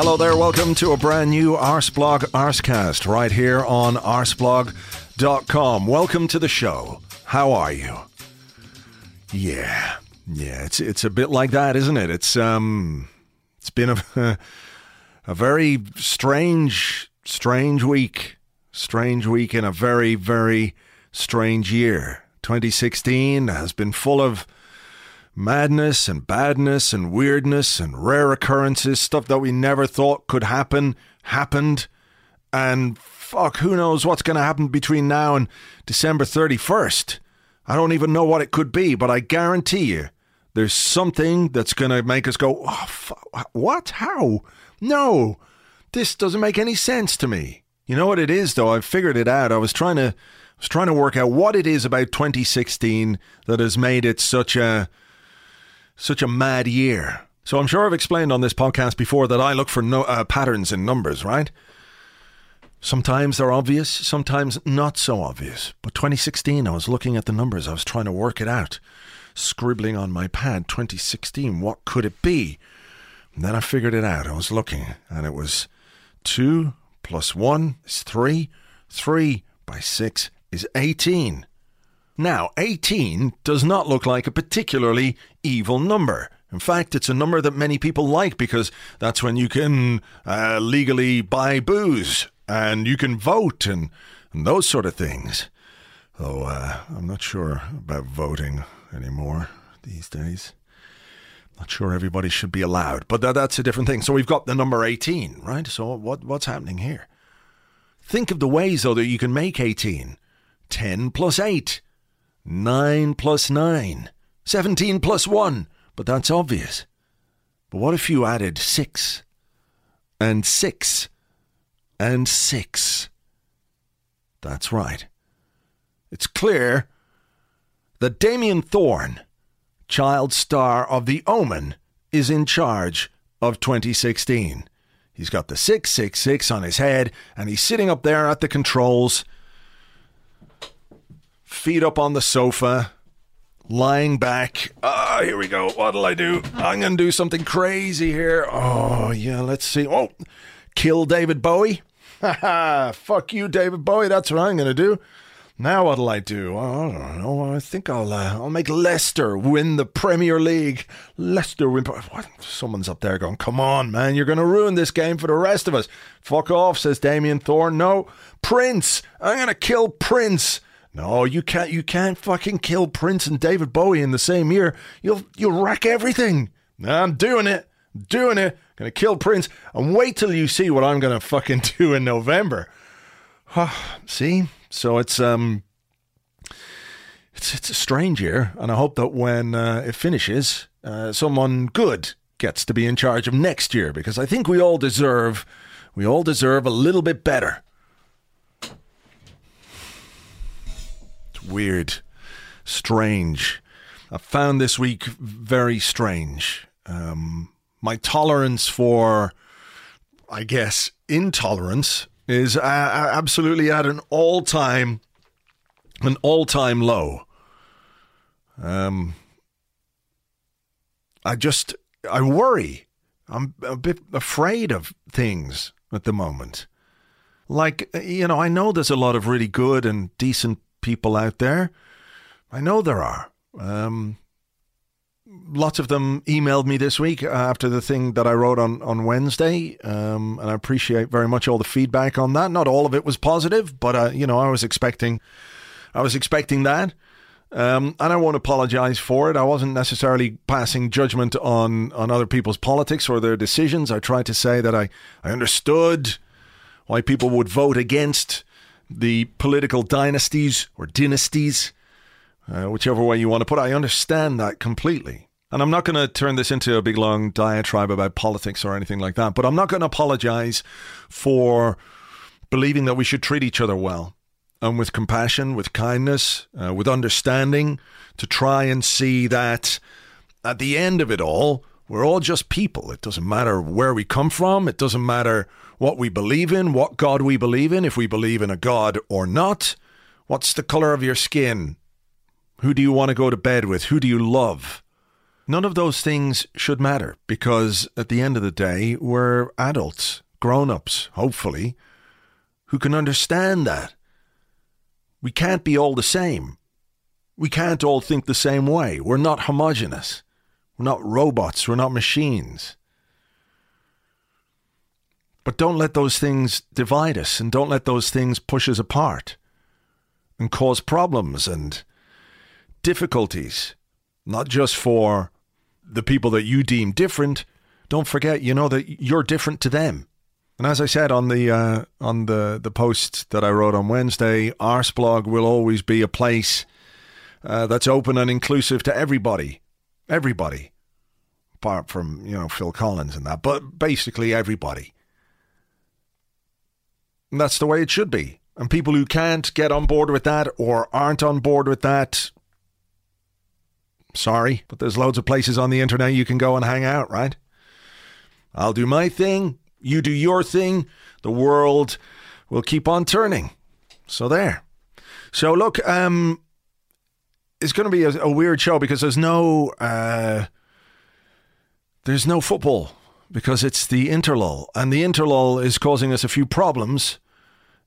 Hello there, welcome to a brand new Arseblog Arsecast right here on arseblog.com. Welcome to the show. How are you? Yeah. Yeah, it's it's a bit like that, isn't it? It's um it's been a a very strange strange week. Strange week in a very very strange year. 2016 has been full of madness and badness and weirdness and rare occurrences, stuff that we never thought could happen, happened. And fuck, who knows what's going to happen between now and December 31st? I don't even know what it could be, but I guarantee you there's something that's going to make us go, oh, fuck, what? How? No, this doesn't make any sense to me. You know what it is, though? I've figured it out. I was trying to. I was trying to work out what it is about 2016 that has made it such a such a mad year. So I'm sure I've explained on this podcast before that I look for no, uh, patterns in numbers, right? Sometimes they're obvious, sometimes not so obvious. But 2016, I was looking at the numbers, I was trying to work it out, scribbling on my pad. 2016, what could it be? And then I figured it out. I was looking, and it was 2 plus 1 is 3. 3 by 6 is 18. Now, 18 does not look like a particularly evil number. In fact, it's a number that many people like because that's when you can uh, legally buy booze and you can vote and, and those sort of things. Though uh, I'm not sure about voting anymore these days. Not sure everybody should be allowed, but that, that's a different thing. So we've got the number 18, right? So what what's happening here? Think of the ways, though, that you can make 18. 10 plus 8. 9 plus 9, 17 plus 1, but that's obvious. But what if you added 6 and 6 and 6? That's right. It's clear that Damien Thorn, child star of The Omen, is in charge of 2016. He's got the 666 on his head, and he's sitting up there at the controls feet up on the sofa, lying back. Ah, oh, here we go. What'll I do? I'm going to do something crazy here. Oh, yeah, let's see. Oh, kill David Bowie. Ha ha! Fuck you, David Bowie. That's what I'm going to do. Now what'll I do? I don't know. I think I'll uh, I'll make Leicester win the Premier League. Leicester win. What? Someone's up there going, "Come on, man! You're going to ruin this game for the rest of us." Fuck off, says Damien Thorn. No, Prince. I'm going to kill Prince. No, you can't. You can't fucking kill Prince and David Bowie in the same year. You'll you'll wreck everything. I'm doing it. I'm doing it. Gonna kill Prince and wait till you see what I'm gonna fucking do in November. see, so it's um, it's it's a strange year, and I hope that when uh, it finishes, uh, someone good gets to be in charge of next year because I think we all deserve we all deserve a little bit better. Weird, strange. I found this week very strange. Um, my tolerance for, I guess, intolerance is uh, absolutely at an all time, an all time low. Um, I just, I worry. I'm a bit afraid of things at the moment. Like, you know, I know there's a lot of really good and decent people out there. I know there are. Um, lots of them emailed me this week after the thing that I wrote on on Wednesday, um, and I appreciate very much all the feedback on that. Not all of it was positive, but uh, you know, I was expecting, I was expecting that. Um, and I won't apologize for it. I wasn't necessarily passing judgment on, on other people's politics or their decisions. I tried to say that I, I understood why people would vote against the political dynasties or dynasties, uh, whichever way you want to put it. I understand that completely. And I'm not going to turn this into a big long diatribe about politics or anything like that, but I'm not going to apologize for believing that we should treat each other well and with compassion, with kindness, uh, with understanding, to try and see that at the end of it all, we're all just people. It doesn't matter where we come from, it doesn't matter what we believe in, what God we believe in, if we believe in a God or not. What's the color of your skin? Who do you want to go to bed with? Who do you love? None of those things should matter because at the end of the day, we're adults, grown ups, hopefully, who can understand that. We can't be all the same. We can't all think the same way. We're not homogenous. We're not robots. We're not machines. But don't let those things divide us and don't let those things push us apart and cause problems and difficulties, not just for the people that you deem different. Don't forget, you know, that you're different to them. And as I said on the uh, on the the post that I wrote on Wednesday, Arseblog will always be a place uh, that's open and inclusive to everybody, everybody, apart from you know Phil Collins and that, but basically everybody. And that's the way it should be. And people who can't get on board with that or aren't on board with that, sorry, but there's loads of places on the internet you can go and hang out, right? I'll do my thing. You do your thing, the world will keep on turning. So there. So look, um, it's going to be a, a, weird show because there's no uh, there's no football because it's the interlull, and the interlull is causing us a few problems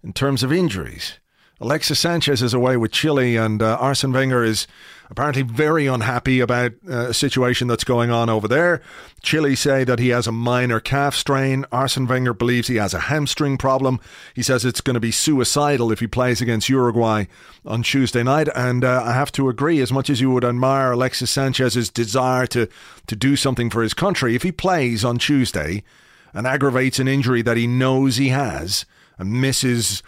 in terms of injuries. Alexis Sanchez is away with Chile, and uh, Arsene Wenger is apparently very unhappy about uh, a situation that's going on over there. Chile say that he has a minor calf strain. Arsene Wenger believes he has a hamstring problem. He says it's going to be suicidal if he plays against Uruguay on Tuesday night. And uh, I have to agree, as much as you would admire Alexis Sanchez's desire to, to do something for his country, if he plays on Tuesday and aggravates an injury that he knows he has and misses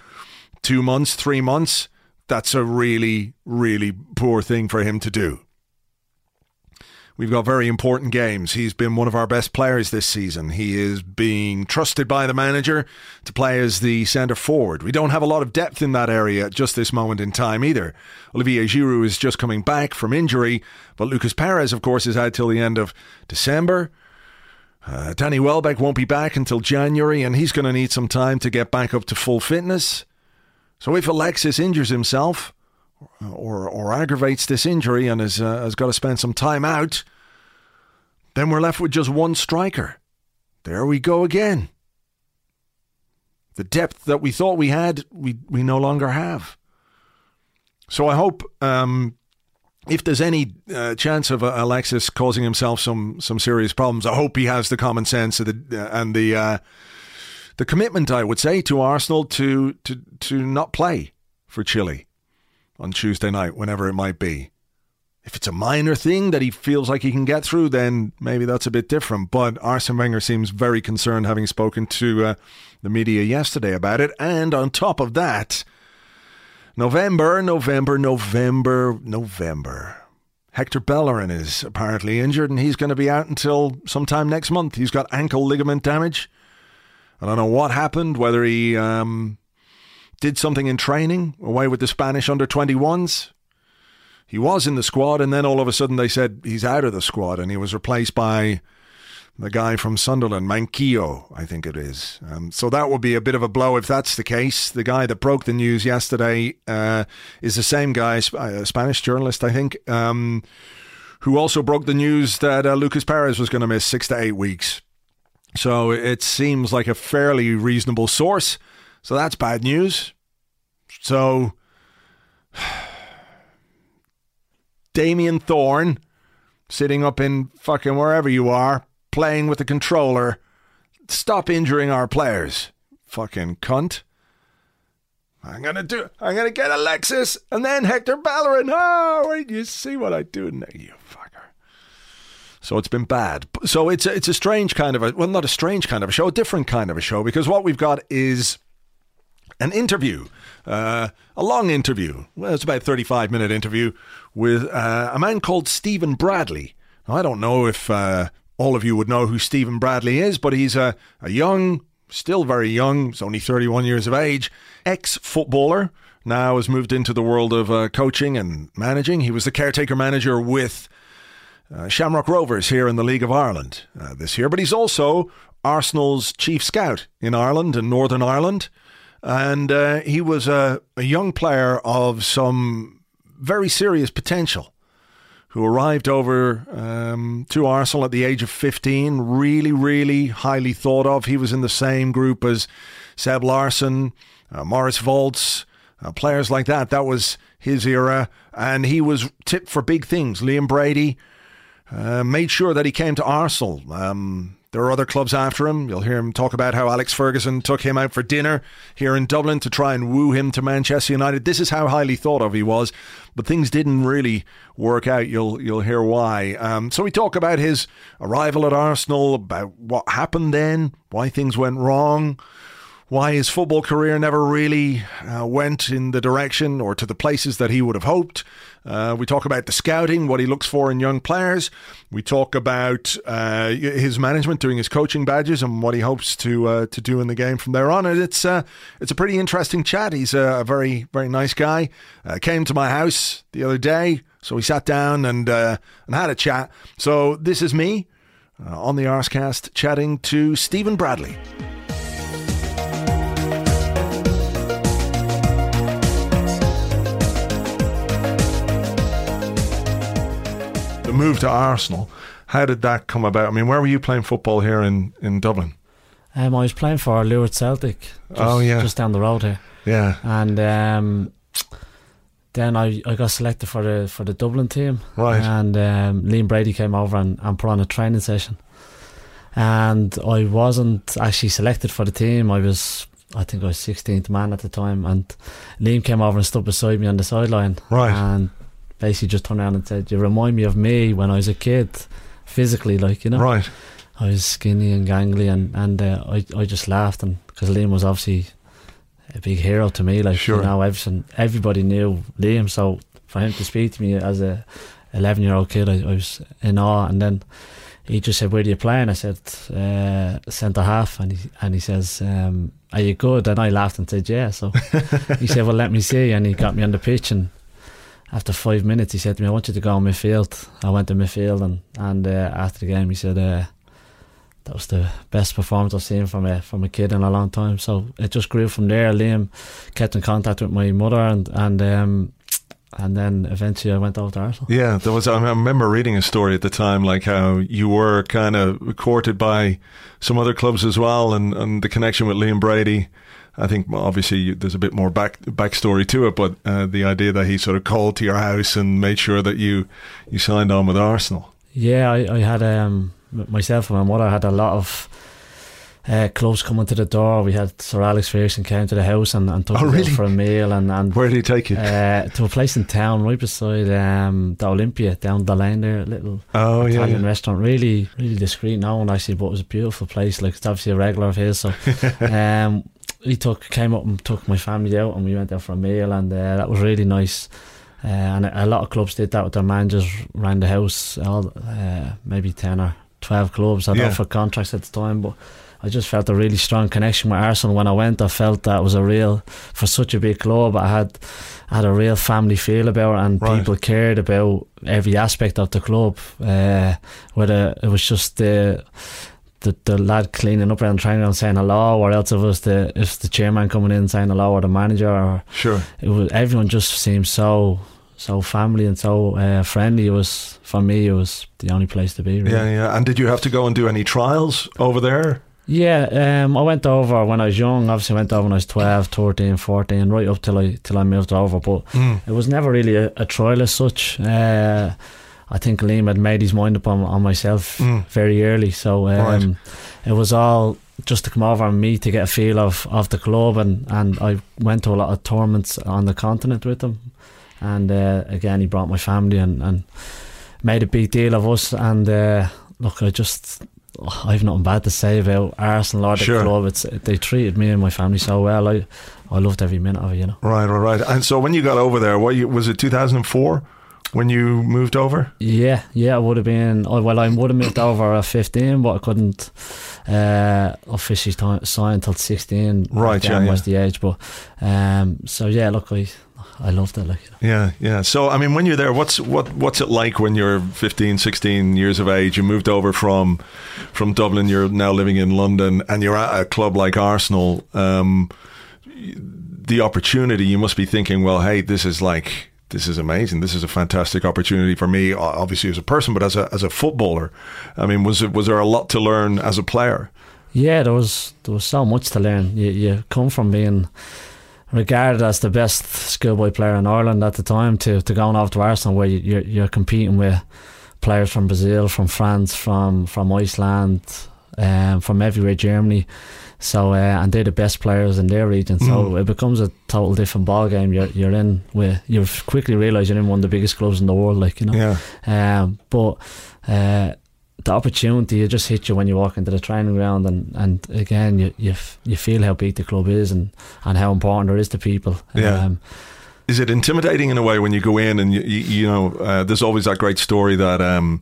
two months, three months, that's a really, really poor thing for him to do. We've got very important games. He's been one of our best players this season. He is being trusted by the manager to play as the centre forward. We don't have a lot of depth in that area at just this moment in time either. Olivier Giroud is just coming back from injury, but Lucas Perez, of course, is out till the end of December. Uh, Danny Welbeck won't be back until January, and he's going to need some time to get back up to full fitness. So if Alexis injures himself or, or aggravates this injury and has, uh, has got to spend some time out, then we're left with just one striker. There we go again. The depth that we thought we had, we, we no longer have. So I hope um, if there's any uh, chance of uh, Alexis causing himself some some serious problems, I hope he has the common sense the, uh, and the uh, the commitment, I would say, to Arsenal to to to not play for Chile on Tuesday night, whenever it might be. If it's a minor thing that he feels like he can get through, then maybe that's a bit different. But Arsene Wenger seems very concerned, having spoken to uh, the media yesterday about it. And on top of that, November, November, November, November. Hector Bellerin is apparently injured and he's going to be out until sometime next month. He's got ankle ligament damage. I don't know what happened, whether he um, did something in training away with the Spanish under 21s. He was in the squad, and then all of a sudden they said he's out of the squad, and he was replaced by the guy from Sunderland, Manquillo, I think it is. Um, so that would be a bit of a blow if that's the case. The guy that broke the news yesterday uh, is the same guy, a Spanish journalist, I think, um, who also broke the news that uh, Lucas Perez was going to miss six to eight weeks. So it seems like a fairly reasonable source. So that's bad news. So Damien Thorn sitting up in fucking wherever you are, playing with the controller. Stop injuring our players. Fucking cunt. I'm gonna do. I'm gonna get Alexis and then Hector Bellerin. Oh, wait, you see what I do now, you. So it's been bad. So it's a, it's a strange kind of a well, not a strange kind of a show, a different kind of a show because what we've got is an interview, uh, a long interview. Well, it's about a 35 minute interview with uh, a man called Stephen Bradley. Now, I don't know if uh, all of you would know who Stephen Bradley is, but he's a, a young, still very young, he's only 31 years of age, ex footballer. Now has moved into the world of uh, coaching and managing. He was the caretaker manager with uh, Shamrock Rovers here in the League of Ireland uh, this year, but he's also Arsenal's chief scout in Ireland and Northern Ireland. And uh, he was a, a young player of some very serious potential who arrived over um, to Arsenal at the age of 15, really, really highly thought of. He was in the same group as Seb Larsson, uh, Moritz Volz, uh, players like that. That was his era. And he was tipped for big things. Liam Brady uh, made sure that he came to Arsenal. Um, there are other clubs after him. You'll hear him talk about how Alex Ferguson took him out for dinner here in Dublin to try and woo him to Manchester United. This is how highly thought of he was, but things didn't really work out. You'll you'll hear why. Um, so we talk about his arrival at Arsenal, about what happened then, why things went wrong why his football career never really uh, went in the direction or to the places that he would have hoped. Uh, we talk about the scouting, what he looks for in young players. We talk about uh, his management doing his coaching badges and what he hopes to uh, to do in the game from there on. And it's uh, it's a pretty interesting chat. He's a, very very nice guy. Uh, came to my house the other day, so we sat down and and had a chat. So this is me on the Arsecast chatting to Stephen Bradley. Move to Arsenal. How did that come about? I mean, where were you playing football here in, in Dublin? Um, I was playing for Lourdes Celtic. Just, oh yeah, just down the road here. Yeah, and um, then I, I got selected for the for the Dublin team. Right. And um, Liam Brady came over and, and put on a training session. And I wasn't actually selected for the team. I was I think I was 16th man at the time, and Liam came over and stood beside me on the sideline. Right. And basically just turned around and said, "You remind me of me when I was a kid, physically, like you know." Right. I was skinny and gangly, and and uh, I I just laughed, and because Liam was obviously a big hero to me, like sure. you know, everything everybody knew Liam, so for him to speak to me as a eleven year old kid, I, I, was in awe, and then. He just said, "Where do you play?" And I said, uh, "Centre half." And he and he says, um, "Are you good?" And I laughed and said, "Yeah." So he said, "Well, let me see." And he got me on the pitch, and after five minutes, he said to me, "I want you to go on midfield." I went to midfield, and and uh, after the game, he said, uh, "That was the best performance I've seen from a from a kid in a long time." So it just grew from there. Liam kept in contact with my mother, and and um, and then eventually I went over to Arsenal. Yeah, there was. I remember reading a story at the time, like how you were kind of courted by some other clubs as well, and, and the connection with Liam Brady. I think obviously there's a bit more back backstory to it, but uh, the idea that he sort of called to your house and made sure that you you signed on with Arsenal. Yeah, I, I had um, myself and my mother had a lot of uh, clubs coming to the door. We had Sir Alex Ferguson came to the house and, and took oh, really? for a meal. And, and where did he take you? Uh, to a place in town, right beside um, the Olympia, down the lane there, a little oh, Italian yeah. restaurant. Really, really discreet. No one actually, but it was a beautiful place. Like it's obviously a regular of his. So, um, he took came up and took my family out, and we went out for a meal, and uh, that was really nice. Uh, and a, a, lot of clubs did that with their managers around the house. All uh, maybe ten or twelve clubs had yeah. offered contracts at the time, but I just felt a really strong connection with Arsenal when I went. I felt that was a real for such a big club. I had I had a real family feel about it, and right. people cared about every aspect of the club. Uh, whether it was just the the, the lad cleaning up around training and saying hello, or else it was the if the chairman coming in saying hello, or the manager, or sure, it was everyone just seemed so so family and so uh, friendly. It was for me, it was the only place to be. Really. Yeah, yeah. And did you have to go and do any trials over there? Yeah, um, I went over when I was young. Obviously, went over when I was 12, 13, 14, right up till I till I moved over. But mm. it was never really a, a trial as such. Uh, I think Liam had made his mind up on, on myself Mm. very early. So um, Right. it was all just to come over and me to get a feel of, of the club. And, and I went to a lot of tournaments on the continent with him. And uh, again, he brought my family and, and made a big deal of us. And uh, look, I just. I've nothing bad to say about Arsenal or the Sure. club. It's they treated me and my family so well. I I loved every minute of it. You know. Right, right, right. And so when you got over there, what was it 2004 when you moved over? Yeah, yeah, I would have been. Well, I would have moved over at 15, but I couldn't uh, officially sign until 16. Right, yeah, yeah. was the age, but um, so yeah, look, I I loved it. Like. Yeah, yeah. So I mean, when you're there, what's what what's it like when you're 15, 16 years of age? You moved over from from Dublin. You're now living in London, and you're at a club like Arsenal. Um, the opportunity, you must be thinking, well, hey, this is like this is amazing. This is a fantastic opportunity for me, obviously as a person, but as a as a footballer. I mean, was it was there a lot to learn as a player? yeah, there was there was so much to learn. You you come from being regarded as the best schoolboy player in Ireland at the time to, to going off to Arsenal where you, you're you're competing with players from Brazil, from France, from from Iceland, um, from everywhere, Germany. So uh, and they're the best players in their region. So Mm. it becomes a total different ball game. You're you're in with you quickly realise you're in one of the biggest clubs in the world. Like you know. Yeah, Um, but uh, the opportunity it just hits you when you walk into the training ground, and, and again you you, f- you feel how big the club is and, and how important it is to people. Yeah. Um, is it intimidating in a way when you go in and you, you, you know uh, there's always that great story that um,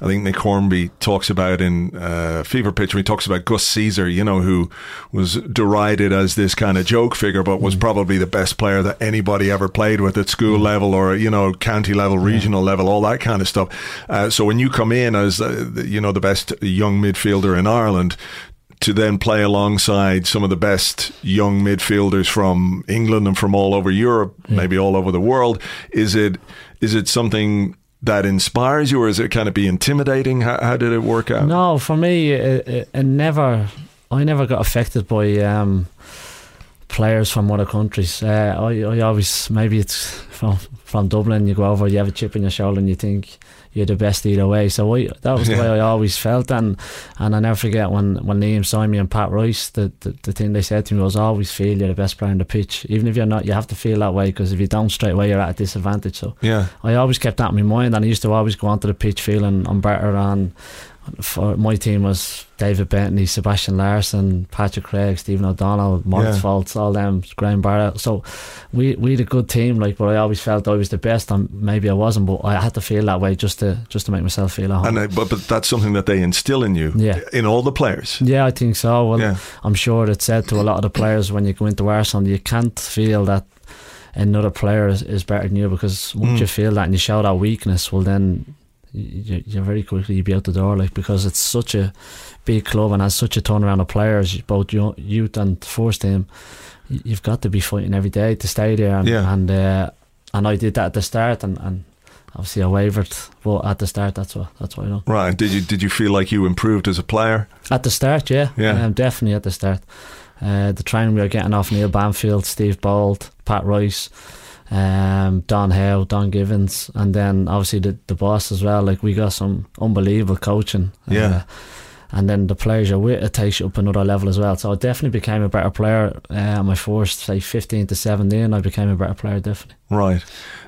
I think Nick Hornby talks about in uh, Fever Pitch when he talks about Gus Caesar, you know, who was derided as this kind of joke figure, but was probably the best player that anybody ever played with at school level or you know county level, regional level, all that kind of stuff. Uh, so when you come in as uh, the- you know the best young midfielder in Ireland, to then play alongside some of the best young midfielders from England and from all over Europe, maybe all over the world. Is it is it something that inspires you, or is it kind of be intimidating? How, how did it work out? No, for me, it, it, it never. I never got affected by um, players from other countries. Uh, I, I always maybe it's from from Dublin. You go over, you have a chip in your shoulder, and you think you're the best either way. So I, that was the Yeah. way I always felt, and and I never forget when when Liam signed me and Pat Rice. The, the the thing they said to me was always feel you're the best player on the pitch, even if you're not. You have to feel that way because if you don't straight away, you're at a disadvantage. So Yeah, I always kept that in my mind, and I used to always go onto the pitch feeling I'm better. And for my team was David Bentley, Sebastian Larsson, Patrick Cregg, Stephen O'Donnell, Morris Yeah. All them, Graham Barrett. So we we had a good team, like, but I always felt I was the best, and maybe I wasn't, but I had to feel that way just to just to make myself feel at home. and uh, but but that's something that they instill in you, Yeah. in all the players. yeah, I think so. Well, Yeah, I'm sure it's said to a lot of the players when you go into Arsenal, you can't feel that another player is, is better than you because once Mm. you feel that and you show that weakness, well then you, you're very quickly be out the door, like because it's such a big club and has such a turnaround of players, both youth and first team. You've got to be fighting every day to stay there, and Yeah. and, uh, and I did that at the start, and, and obviously I wavered, but at the start that's what that's what I know. right. Did you did you feel like you improved as a player? At the start, yeah, Yeah. um, definitely at the start. Uh, the training we were getting off Neil Banfield, Steve Bould, Pat Rice, um, Don Howe, Don Givens, and then obviously the the boss as well. Like we got some unbelievable coaching. Yeah. Uh, and then the players you're with, it takes you up another level as well. So I definitely became a better player. Uh, my first, say, 15 to 17, I became a better player, definitely. Right.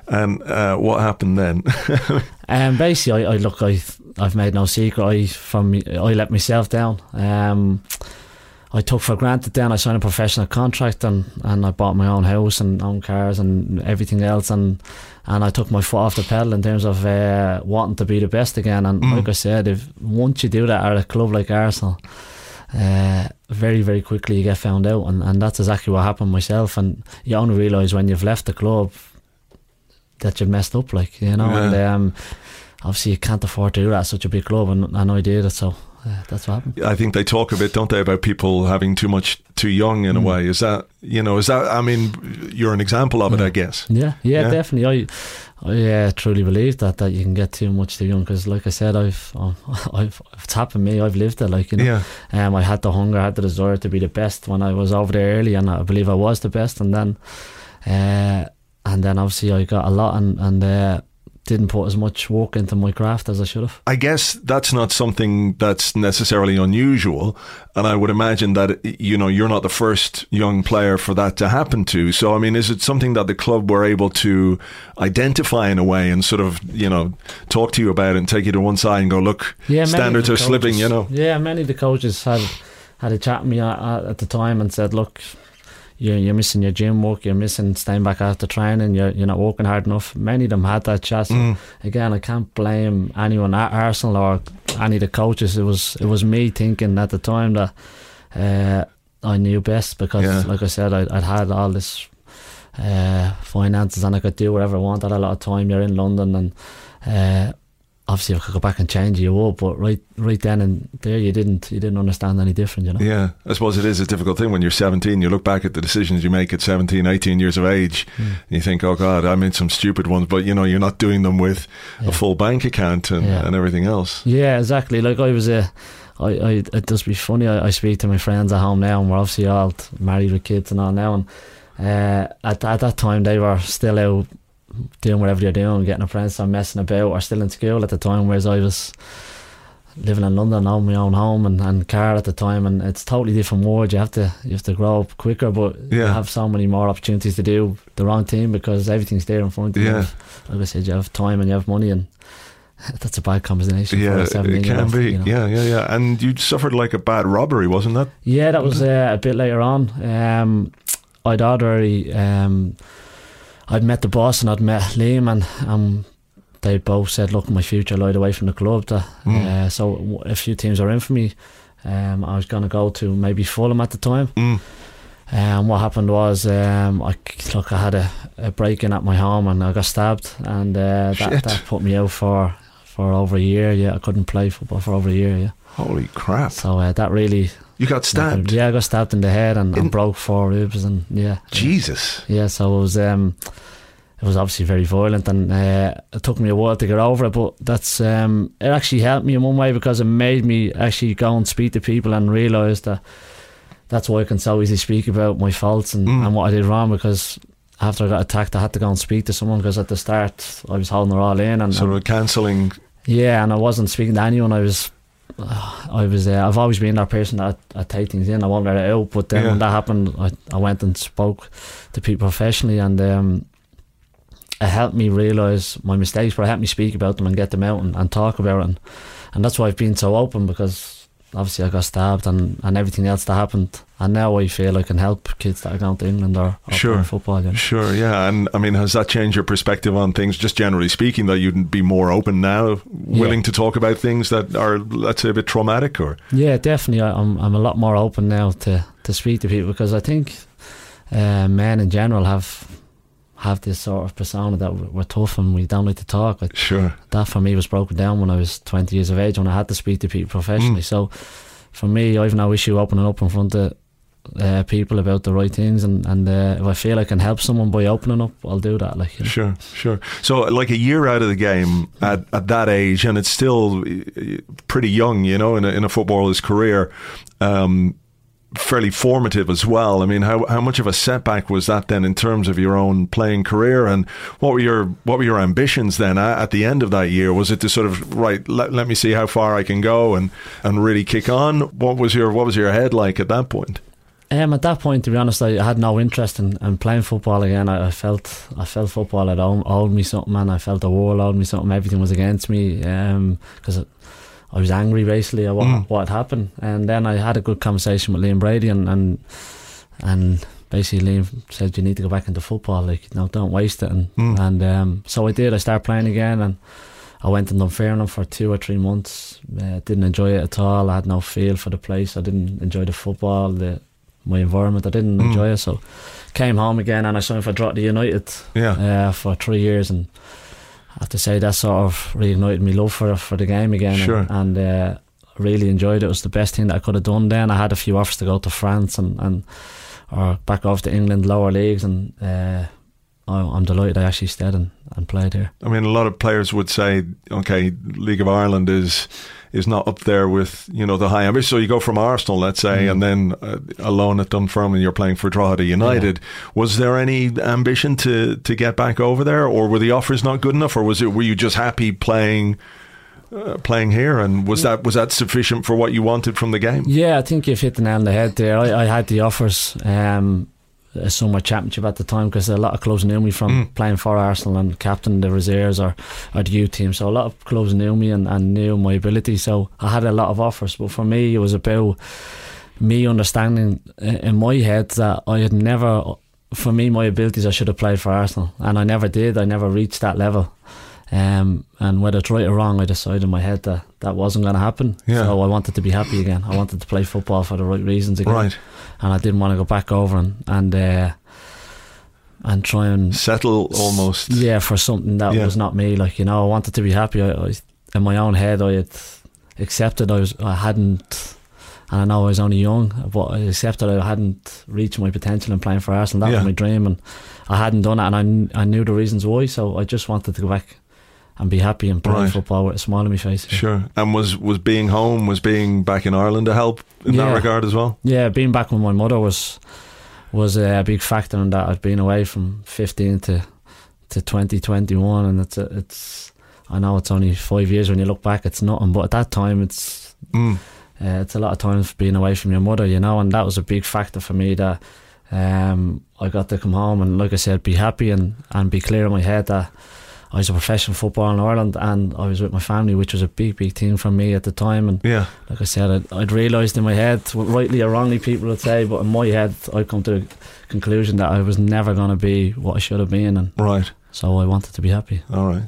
And uh, what happened then? Um, basically, I, I look, I, I've made no secret. I from I let myself down. Um, I took for granted then. I signed a professional contract and, and I bought my own house and own cars and everything else. And and I took my foot off the pedal in terms of uh, wanting to be the best again. And Mm. like I said, if once you do that at a club like Arsenal, uh, very very quickly you get found out, and, and that's exactly what happened myself. And you only realise when you've left the club that you've messed up, like you know. And um, obviously you can't afford to do that at such a big club, and, and I did it, so uh, that's what happened. I think they talk a bit, don't they, about people having too much too young in a Mm. way. Is that you know? Is that? I mean, you're an example of it, I guess. Yeah, yeah, Yeah. definitely. I, I uh, truly believe that that you can get too much too young because, like I said, I've, um, I've, it's happened to me. I've lived it, like you know. Yeah. Um, I had the hunger, I had the desire to be the best when I was over there early, and I believe I was the best. And then, uh, and then obviously I got a lot, and and uh, didn't put as much work into my craft as I should have. I guess that's not something that's necessarily unusual, and I would imagine that you know you're not the first young player for that to happen to. So, I mean, is it something that the club were able to identify in a way and sort of you know talk to you about and take you to one side and go, look, Yeah, standards are the slipping, you know? Yeah, many of the coaches had had a chat with me at at the time and said, "Look, you're you're missing your gym work. You're missing staying back after training. You're you're not working hard enough." Many of them had that chat. So Mm. Again, I can't blame anyone at Arsenal or any of the coaches. It was it was me thinking at the time that uh, I knew best because, Yeah. like I said, I, I'd had all this uh, finances and I could do whatever I wanted. I had a lot of time. You're in London and. Uh, Obviously, I could go back and change, you would. But right, right then and there, you didn't. You didn't understand any different, you know. Yeah, I suppose it is a difficult thing when you're 17. You look back at the decisions you make at 17, 18 years of age, Mm. and you think, oh God, I made some stupid ones, but you know, you're not doing them with Yeah. a full bank account and, Yeah. and everything else. Yeah, exactly. Like I was a, I, I it does be funny. I, I speak to my friends at home now, and we're obviously all married with kids and all now. And uh, at at that time, they were still out doing whatever they're doing, getting a friends or messing about, or still in school at the time. Whereas I was living in London, on my own home and, and car at the time, and it's totally different world. You have to you have to grow up quicker, but you have so many more opportunities to do the wrong thing because everything's there in front of you. Yeah. Like I said, you have time and you have money and. That's a bad combination. Yeah, it can be. you know. Yeah, yeah, yeah. And you suffered like a bad robbery, wasn't that? Yeah, that was uh, a bit later on. Um, I'd already um, I'd met the boss and I'd met Liam and um, they both said, "Look, my future lied away from the club." That, Mm. uh, so a few teams are in for me. Um, I was going to go to maybe Fulham at the time. Mm. And what happened was, um, I look, I had a, a break in at my home and I got stabbed, and uh, that, that put me out for for over a year. Yeah, I couldn't play football for over a year. Yeah, Holy crap! so uh, that really You got stabbed. yeah, I got stabbed in the head and, and broke four ribs and yeah. Jesus. Yeah, so it was um it was obviously very violent and uh, it took me a while to get over it but that's um it actually helped me in one way because it made me actually go and speak to people and realise that that's why I can so easily speak about my faults and, Mm. and what I did wrong because after I got attacked I had to go and speak to someone because at the start I was holding it all in and, Sort of cancelling. yeah, and I wasn't speaking to anyone. I was, I was. Uh, I've always been that person that I take things in. I won't let it out. But then Yeah. when that happened, I, I went and spoke to people professionally, and um, it helped me realise my mistakes, but it helped me speak about them and get them out and, and talk about it. And, and that's why I've been so open because obviously I got stabbed and, and everything else that happened. And now I feel I can help kids that are going to England or, or Sure. football. You know? Sure, yeah. And I mean, has that changed your perspective on things, just generally speaking, that you'd be more open now, willing to talk about things that are, let's say, a bit traumatic or? Yeah, definitely. I, I'm I'm a lot more open now to, to speak to people because I think uh, men in general have have this sort of persona that we're, tough and we don't like to talk. Like, Sure. that for me was broken down when I was 20 years of age when I had to speak to people professionally. Mm. So for me, I've no issue opening up in front of uh, people about the right things, and and uh, if I feel I can help someone by opening up, I'll do that. Like, you know. Sure, sure. So, like a year out of the game at, at that age, and it's still uh, pretty young, you know, in a, in a footballer's career, um, fairly formative as well. I mean, how how much of a setback was that then in terms of your own playing career, and what were your what were your ambitions then at, the end of that year? Was it to sort of right? Let, let me see how far I can go and and really kick on. What was your what was your head like at that point? Um, at that point, to be honest, I had no interest in, in playing football again. I, I felt I felt football had owed, owed me something, and I felt the world owed me something. Everything was against me because I was angry basically at what, Mm. what had happened. And then I had a good conversation with Liam Brady, and and, and basically Liam said you need to go back into football. Like, no, don't waste it. And Mm. and um, so I did. I started playing again, and I went in Dunfermline for two or three months. Uh, didn't enjoy it at all. I had no feel for the place. I didn't enjoy the football, the my environment. I didn't Mm. enjoy it. So came home again, and I signed for Drogheda United Yeah, uh, for three years, and have to say that sort of reignited my love for for the game again. Sure. And, and uh, really enjoyed it. It was the best thing that I could have done. Then I had a few offers to go to France and and or back off to England lower leagues, and uh, I'm delighted I actually stayed and, and played here. I mean, a lot of players would say, okay, League of Ireland is is not up there with you know the high ambition. So you go from Arsenal, let's say, Mm. and then uh, alone at Dunfermline, you're playing for Drogheda United. Was there any ambition to to get back over there, or were the offers not good enough, or was it were you just happy playing? Uh, playing here, and was that was that sufficient for what you wanted from the game? Yeah, I think you've hit the nail on the head there. I, I had the offers. Um, a summer championship at the time because a lot of clubs knew me from Mm. playing for Arsenal and captain the reserves or, or the youth team. So a lot of clubs knew me and, and knew my ability. So I had a lot of offers. But for me, it was about me understanding in my head that I had never, for me, my abilities, I should have played for Arsenal. And I never did. I never reached that level. Um, and whether it's right or wrong, I decided in my head that that wasn't going to happen. Yeah. So I wanted to be happy again. I wanted to play football for the right reasons again Right, and I didn't want to go back over and and uh, and try and settle almost. yeah for something that Yeah. was not me. Like you know, I wanted to be happy. I, I in my own head, I had accepted I was I hadn't. And I know I was only young, but I accepted I hadn't reached my potential in playing for Arsenal. That Yeah. was my dream, and I hadn't done it, and I, kn- I knew the reasons why. So I just wanted to go back and be happy and play Right. football with a smile on my face. Sure. And was was being home, was being back in Ireland to help in that regard as well? Yeah, being back with my mother was was a big factor in that. I'd been away from fifteen to to twenty twenty one, and it's a, it's I know it's only five years when you look back, it's nothing, but at that time it's Mm. uh, it's a lot of time being away from your mother, you know, and that was a big factor for me that um, I got to come home and, like I said, be happy and, and be clear in my head that I was a professional footballer in Ireland and I was with my family, which was a big, big thing for me at the time. And Yeah. like I said, I'd, I'd realised in my head, rightly or wrongly, people would say, but in my head, I'd come to the conclusion that I was never going to be what I should have been, and Right. so I wanted to be happy. All right.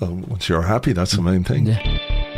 Well, once you're happy, that's the main thing. Yeah.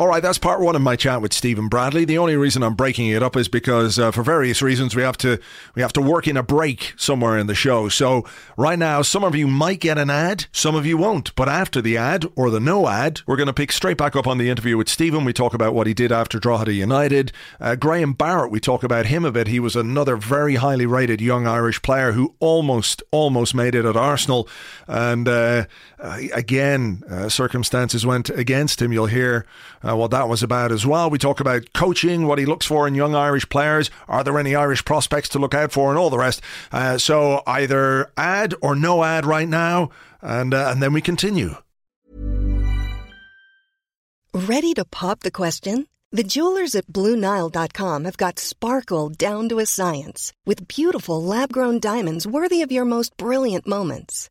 All right, that's part one of my chat with Stephen Bradley. The only reason I'm breaking it up is because, uh, for various reasons, we have to we have to work in a break somewhere in the show. So right now, some of you might get an ad, some of you won't. But after the ad or the no ad, we're going to pick straight back up on the interview with Stephen. We talk about what he did after Drogheda United. Uh, Graham Barrett, we talk about him a bit. He was another very highly rated young Irish player who almost almost made it at Arsenal, and uh, uh, again, uh, circumstances went against him. You'll hear uh, what that was about as well. We talk about coaching, what he looks for in young Irish players. Are there any Irish prospects to look out for, and all the rest. Uh, so either ad or no ad right now, and uh, and then we continue. Ready to pop the question? The jewelers at BlueNile.com have got sparkle down to a science with beautiful lab grown diamonds worthy of your most brilliant moments.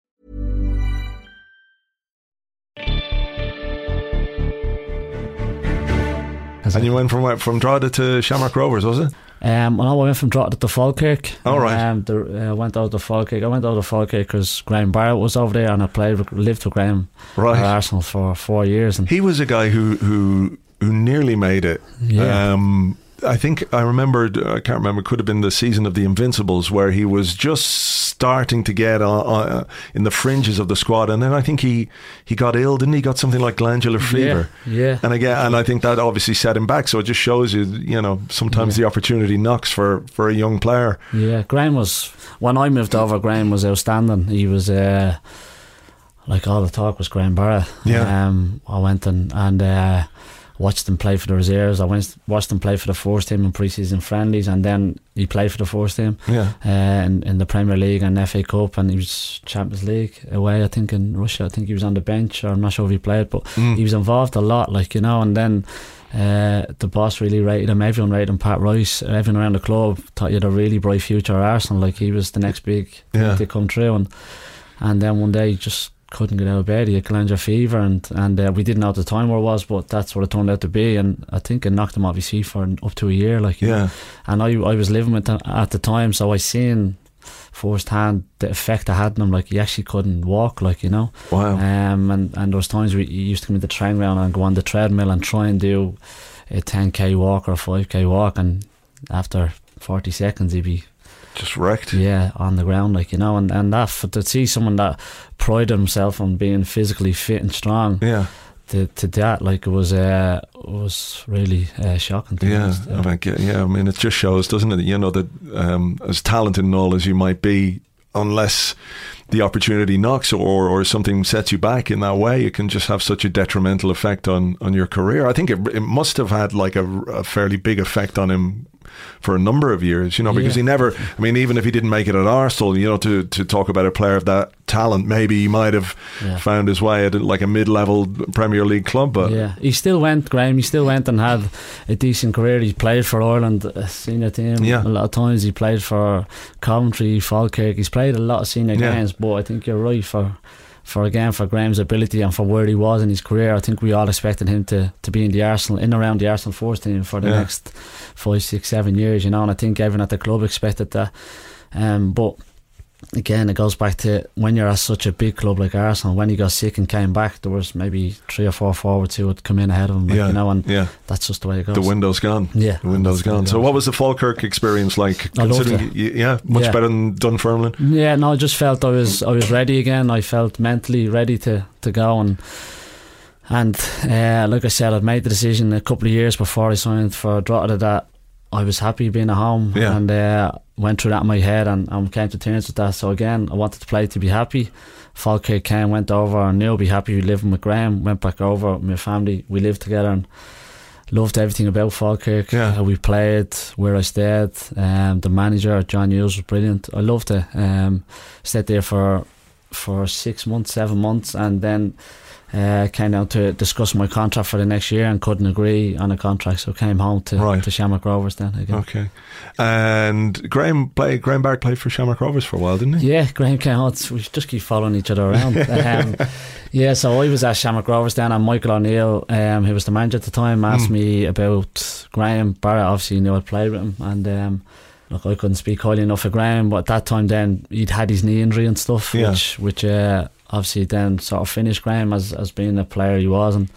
And you went from from Drogheda to Shamrock Rovers, was it? Um, well, I went from Drogheda to Falkirk. All right. Um, the, uh, went out to Falkirk. I went out to Falkirk because Graham Barrett was over there, and I played, with- lived with Graham Right. at Arsenal for four years. And He was a guy who who who nearly made it. Yeah. Um, I think I remembered. I can't remember. It could have been the season of the Invincibles where he was just starting to get uh, uh, in the fringes of the squad, and then I think he he got ill, didn't he? Got something like glandular fever. yeah. And again, and I think that obviously set him back. So it just shows you, you know, sometimes the opportunity knocks for for a young player. Yeah, Graham was when I moved over. Graham was outstanding. He was uh, like all the talk was Graham Barrett. Yeah. Um, I went and and uh, watched him play for the reserves. I went watched him play for the first team in pre-season friendlies, and then he played for the first team Yeah. uh, in, in the Premier League and FA Cup, and he was Champions League away. I think in Russia. I think he was on the bench, or I'm not sure if he played, but Mm. he was involved a lot, like you know. And then uh, the boss really rated him. Everyone rated him. Pat Rice, everyone around the club thought he had a really bright future at Arsenal. Like he was the next big Yeah. thing to come true. And and then one day he just couldn't get out of bed. He had glandular fever, and and uh, we didn't know at the time where it was, but that's what it turned out to be. And I think it knocked him off his feet for an- up to a year. Like. Yeah. And I I was living with him at the time, so I seen firsthand the effect it had on him. Like he actually couldn't walk, like you know. Wow. Um, and and there was times we he used to come into the train ground and go on the treadmill and try and do a 10k walk or a 5k walk, and after 40 seconds he'd be Just wrecked. yeah on the ground, like you know. And and that for, to see someone that prided himself on being physically fit and strong Yeah. to, to that, like it was uh, was really uh, shocking. To be Yeah. I think, yeah. I mean, it just shows, doesn't it? You know that um, as talented and all as you might be, unless the opportunity knocks or or something sets you back in that way, it can just have such a detrimental effect on on your career. I think it, it must have had like a, a fairly big effect on him for a number of years, you know, because Yeah. he never. I mean, even if he didn't make it at Arsenal, you know, to to talk about a player of that talent, maybe he might have Yeah. found his way at like a mid-level Premier League club, but. yeah, he still went, Graham. He still went and had a decent career. He played for Ireland senior team. Yeah. a lot of times he played for Coventry, Falkirk. He's played a lot of senior Yeah. games. But I think you're right for, for again for Graham's ability and for where he was in his career. I think we all expected him to, to be in the Arsenal, in around the Arsenal first team for the Yeah. next five, six, seven years. You know, and I think everyone at the club expected that. Um, but again, it goes back to when you're at such a big club like Arsenal. When he got sick and came back, there was maybe three or four forwards who would come in ahead of him. Like, Yeah, you know, and yeah. that's just the way it goes. The window's gone. Yeah, the window's gone. So, what was the Falkirk experience like? I loved Considering, y- yeah, much Yeah. better than Dunfermline. Yeah, no, I just felt I was I was ready again. I felt mentally ready to, to go and and uh, like I said, I'd made the decision a couple of years before I signed for Drogheda that I was happy being at home Yeah. and uh, went through that in my head and, and came to terms with that. So again, I wanted to play to be happy. Falkirk came, went over, and knew be happy We living with Graham. Went back over with my family. We lived together and loved everything about Falkirk. Yeah. How we played, where I stayed. Um, the manager John Hughes was brilliant. I loved it. Um, stayed there for for six months, seven months, and then uh, came down to discuss my contract for the next year and couldn't agree on a contract, so came home to Right. to Shamrock Rovers then again. Okay. And Graham played. Graham Barrett played for Shamrock Rovers for a while, didn't he? Yeah, Graham came on. We just keep following each other around. um, yeah, so I was at Shamrock Rovers then, and Michael O'Neill, um, who was the manager at the time, asked Mm. me about Graham Barrett. Obviously, he knew I'd played with him, and um, look, I couldn't speak highly enough of Graham, but at that time, then he'd had his knee injury and stuff, Yeah. which which uh, obviously then sort of finished Graham as as being the player he was, and.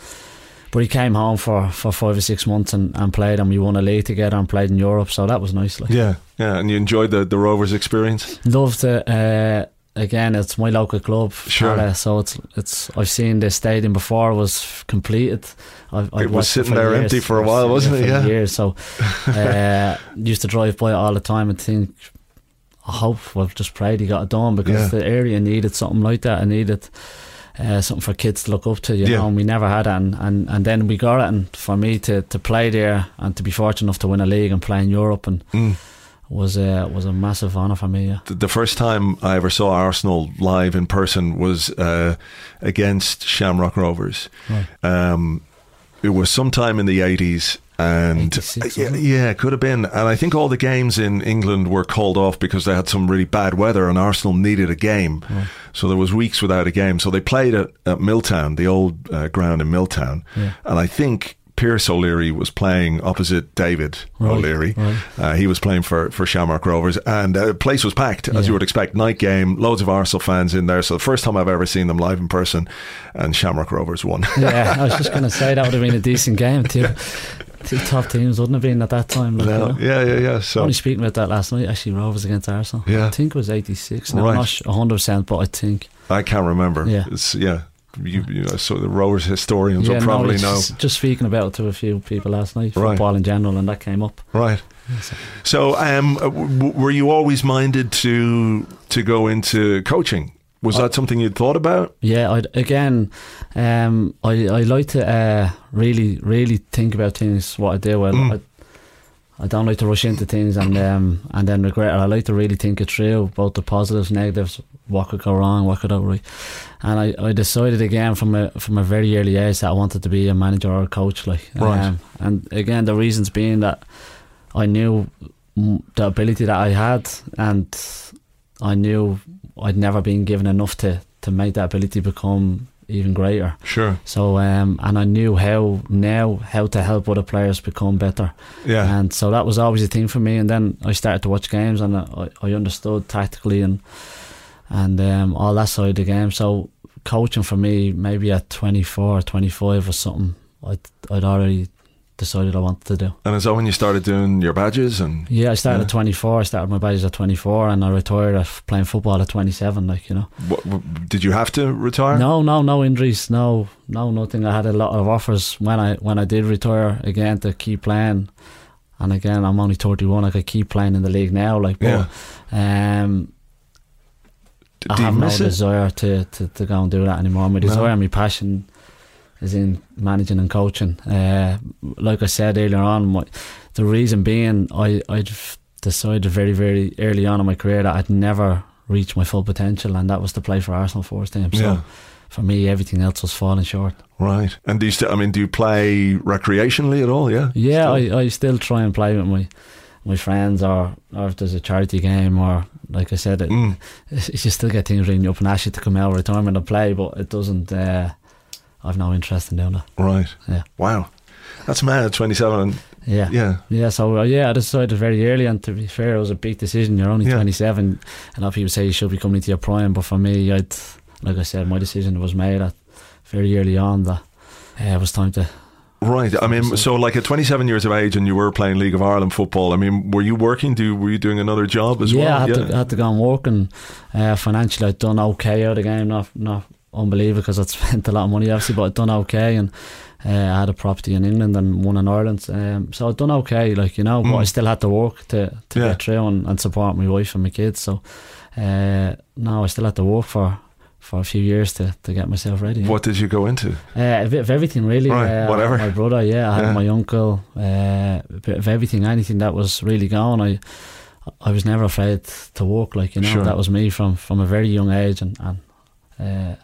But he came home for, for five or six months and, and played, and we won a league together and played in Europe, so that was nice. Like. Yeah, yeah. And you enjoyed the the Rovers experience. Loved it. Uh, again, it's my local club, Sure. So it's it's. I've seen the stadium before it was completed. I've, I've It was sitting there years. empty for a while, wasn't it? Yeah. years. So uh, used to drive by it all the time and think. I hope we've just prayed he got it done because Yeah. the area needed something like that. It needed uh, something for kids to look up to, you Yeah. know. And we never had it, and, and, and then we got it. And for me to, to play there and to be fortunate enough to win a league and play in Europe and Mm. was uh, was a massive honour for me. Yeah. The- The first time I ever saw Arsenal live in person was uh, against Shamrock Rovers. Right. Um, it was sometime in the eighties, and 86, yeah, it? yeah, it could have been. And I think all the games in England were called off because they had some really bad weather, and Arsenal needed a game. So there was weeks without a game. So they played at, at Milltown, the old uh, ground in Milltown, Yeah. and I think. Pierce O'Leary was playing opposite David Right, O'Leary. right. Uh, he was playing for, for Shamrock Rovers, and uh, the place was packed, as you would expect. Night game, loads of Arsenal fans in there. So the first time I've ever seen them live in person, and Shamrock Rovers won. Yeah, I was just going to say that would have been a decent game too. Two top teams wouldn't have been at that time. Like, No, you know. yeah, yeah, yeah. So Only speaking about that last night, actually, Rovers against Arsenal. Yeah. I think it was 86. Now, Right. I'm not 100%, but I think. I can't remember. Yeah. It's, yeah. You, you know, so the Rovers historians yeah, will probably it's know. Just, just speaking about it to a few people last night, Right. football in general, and that came up. Right. So, um, w- were you always minded to to go into coaching Was that something you'd thought about? Yeah, I again, um, I I like to uh, really really think about things. What I do, Well, Mm. I, I don't like to rush into things and um, and then regret it. I like to really think it through, both the positives, negatives, what could go wrong, what could go right. And I, I decided again from a from a very early age that I wanted to be a manager or a coach. Like, Right. um, and again, the reasons being that I knew the ability that I had, and I knew I'd never been given enough to to make that ability become even greater. Sure. So um, and I knew how now how to help other players become better. Yeah. And so that was always a thing for me. And then I started to watch games, and I, I understood tactically and and um, all that side of the game. So coaching for me, maybe at 24 or 25 or something, I'd, I'd already decided I wanted to do. and is that when you started doing your badges and Yeah, I started Yeah. at 24. I started my badges at 24, and I retired at playing football at 27. Like you know. what, did you have to retire? No, no, no injuries. No, no, nothing. I had a lot of offers when I when I did retire again to keep playing. And again, I'm only 31. I could keep playing in the league now. Like, but um, do you have no it? desire to, to, to go and do that anymore. My No. desire and my passion is in managing and coaching. Uh, like I said earlier on, my, the reason being I I decided very very early on in my career that I'd never reach my full potential, and that was to play for Arsenal first team. So Yeah. for me, everything else was falling short. Right. And do you still? I mean, do you play recreationally at all? Yeah. Yeah, Still? I, I still try and play with my my friends, or or if there's a charity game, or like I said, it, Mm. you still get things ringing up and ask you to come out of retirement and play, but it doesn't. Uh, I've no interest in doing that. Right. Yeah. Wow. That's mad. Twenty-seven. Yeah. yeah. Yeah, so uh, yeah, I decided very early, and to be fair, it was a big decision. You're only Yeah. 27. A lot of people say you should be coming into your prime, but for me, I'd, like I said, my decision was made at very early on that uh, it was time to. Right. I mean, so like at 27 years of age, and you were playing League of Ireland football. I mean, were you working? Do were you doing another job as yeah, well? I had, To, I had to go and work, and uh, financially, I'd done okay out of the game. Not not unbelievable because I'd spent a lot of money, obviously, but I'd done okay, and uh, I had a property in England and one in Ireland. Um, so I'd done okay, like you know, but Mm. I still had to work to to Yeah. get through and, and support my wife and my kids. So uh, no, I still had to work for. For a few years to, to get myself ready. What did you go into? Uh, a bit of everything, really. Right, uh, whatever. My brother, yeah. I had Yeah. my uncle. Uh, a bit of everything, anything that was really going. I, I was never afraid to walk. Like you know, Sure. that was me from, from a very young age. And, and uh,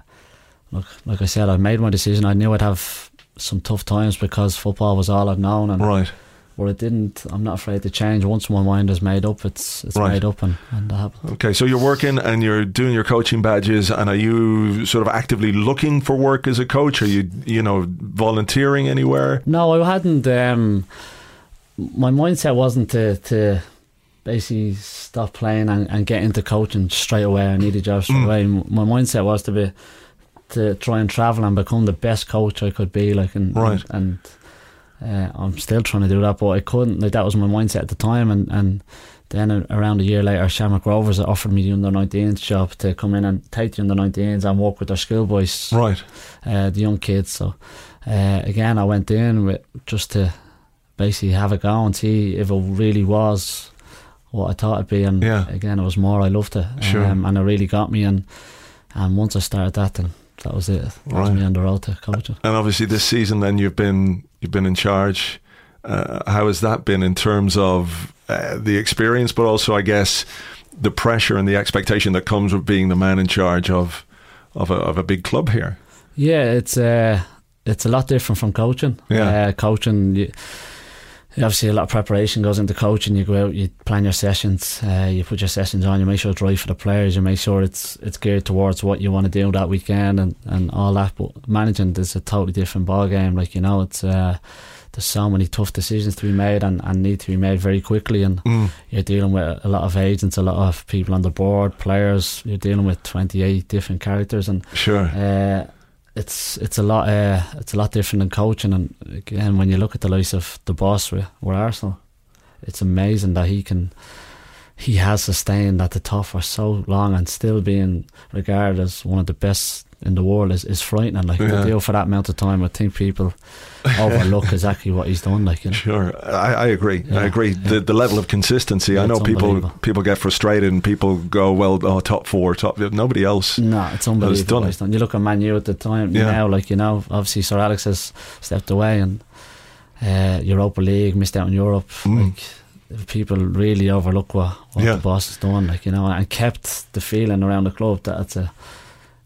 look, like I said, I made my decision. I knew I'd have some tough times because football was all I've known, and Right. but it didn't. I'm not afraid to change. Once my mind is made up, it's it's Right. made up, and and that happened. Okay. So you're working and you're doing your coaching badges, and are you sort of actively looking for work as a coach? Are you, you know, volunteering anywhere? No, I hadn't. Um, my mindset wasn't to to basically stop playing and, and get into coaching straight away. I need a job straight Mm. away. My mindset was to be to try and travel and become the best coach I could be. Like and Right. and, uh, I'm still trying to do that, but I couldn't. Like that was my mindset at the time, and and. Then around a year later, Shamrock Rovers offered me the under 19s job to come in and take the under 19s and work with their schoolboys Right. uh, the young kids. So uh, again, I went in with just to basically have a go and see if it really was what I thought it'd be. And Yeah. again, it was more. I loved it, Sure. um, and it really got me. And and once I started that, then that was it. That was Right. me on the road to. And obviously, this season, then you've been you've been in charge. Uh, how has that been in terms of uh, the experience, but also, I guess, the pressure and the expectation that comes with being the man in charge of of a, of a big club here? Yeah, it's uh, it's a lot different from coaching. Yeah. uh, coaching. You, obviously, a lot of preparation goes into coaching. You go out, you plan your sessions, uh, you put your sessions on, you make sure it's right for the players, you make sure it's it's geared towards what you want to do that weekend and, and all that. But managing is a totally different ball game. Like you know, it's uh, there's so many tough decisions to be made and, and need to be made very quickly. And Mm. you're dealing with a lot of agents, a lot of people on the board, players. You're dealing with 28 different characters and. Sure. Uh, it's it's a lot uh, it's a lot different than coaching and again when you look at the likes of the boss with, with Arsenal it's amazing that he can he has sustained at the top for so long and still being regarded as one of the best in the world is, is frightening. Like Yeah. do for that amount of time, I think people overlook exactly what he's done. Like you know. Sure, I, I agree. I agree. The yeah. the level of consistency. I know people people get frustrated and people go, well, oh, top four, top. Nobody else. No, it's unbelievable. done done. You look at Manu at the time Yeah. now, like you know, obviously Sir Alex has stepped away and uh, Europa League missed out in Europe. Mm. Like people really overlook what, what Yeah. the boss has done, like you know, and kept the feeling around the club that it's a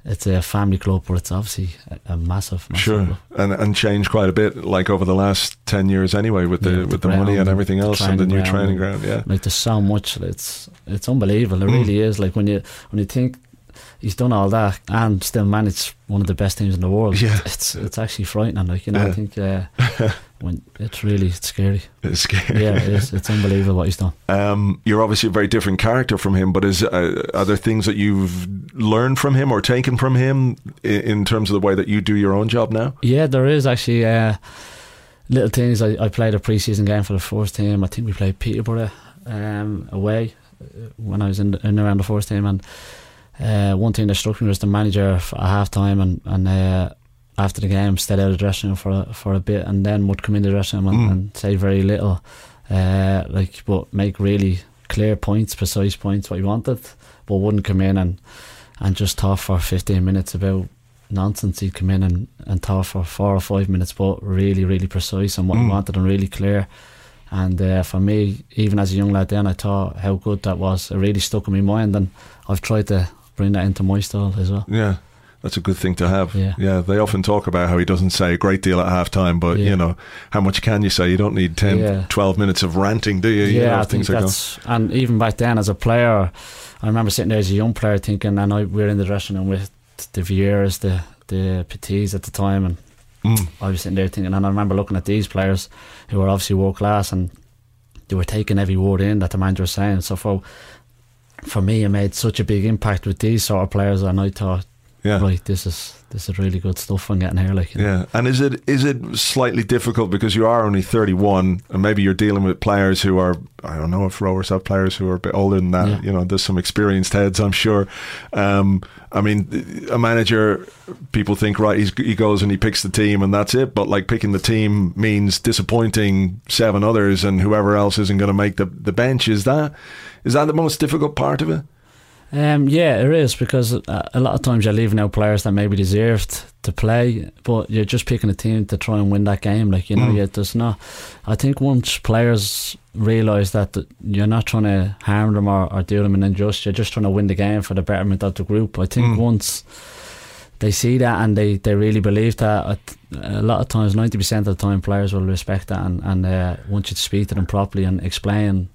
it's a family club, but it's obviously a, a massive, massive Sure, club. and and changed quite a bit, like over the last ten years, anyway, with the Yeah, with the the, money and everything else, and the new ground. training ground. Yeah, Like there's so much. It's it's unbelievable. It Mm. really is. Like when you when you think he's done all that and still managed one of the best teams in the world. Yeah. it's it's actually frightening. Like you know, Yeah. I think uh, when it's really it's scary. it's scary. Yeah, it is. It's unbelievable what he's done. Um, you're obviously a very different character from him, but is uh, are there things that you've learned from him or taken from him in, in terms of the way that you do your own job now? Yeah, there is actually uh, little things. I, I played a preseason game for the first team. I think we played Peterborough um, away uh, when I was in, in around the first team. And uh, one thing that struck me was the manager at half time and, and uh, after the game stayed out of the dressing room for a, for a bit and then would come in the dressing room and, Mm. and say very little, uh, like but make really clear points, precise points what he wanted, but wouldn't come in and and just talk for 15 minutes about nonsense. He'd come in and, and talk for four or five minutes, but really, really precise and what he Mm. wanted and really clear. And uh, for me, even as a young lad then, I thought how good that was. It really stuck in my mind, and I've tried to bring that into my style as well. Yeah. That's a good thing to have. Yeah. yeah. they often talk about how he doesn't say a great deal at halftime, but Yeah. you know, how much can you say? You don't need 10, Yeah. 12 minutes of ranting, do you? you know, yeah, I think things are going. that's and even back then as a player, I remember sitting there as a young player thinking, and I we were in the dressing room with the Vieiras, the the Petits at the time, and Mm. I was sitting there thinking, and I remember looking at these players who were obviously world class, and they were taking every word in that the manager was saying. So for for me, it made such a big impact with these sort of players, and I thought, Yeah. right, this is this is really good stuff. I'm getting here, like you know. Yeah, and is it is it slightly difficult because you are only thirty one, and maybe you're dealing with players who are I don't know if Rovers have players who are a bit older than that. Yeah. You know, there's some experienced heads, I'm sure. Um, I mean, a manager, people think right, he's, he goes and he picks the team and that's it. But like picking the team means disappointing seven others and whoever else isn't going to make the the bench. Is that is that the most difficult part of it? Um, yeah, it is because uh, a lot of times you're leaving out players that maybe deserved to play, but you're just picking a team to try and win that game. Like you know, Mm. there's not. I think once players realise that th- you're not trying to harm them or, or do them an injustice, you're just trying to win the game for the betterment of the group. I think Mm. once they see that and they, they really believe that, a lot of times, ninety percent of the time, players will respect that and and uh, once you speak to them properly and explain.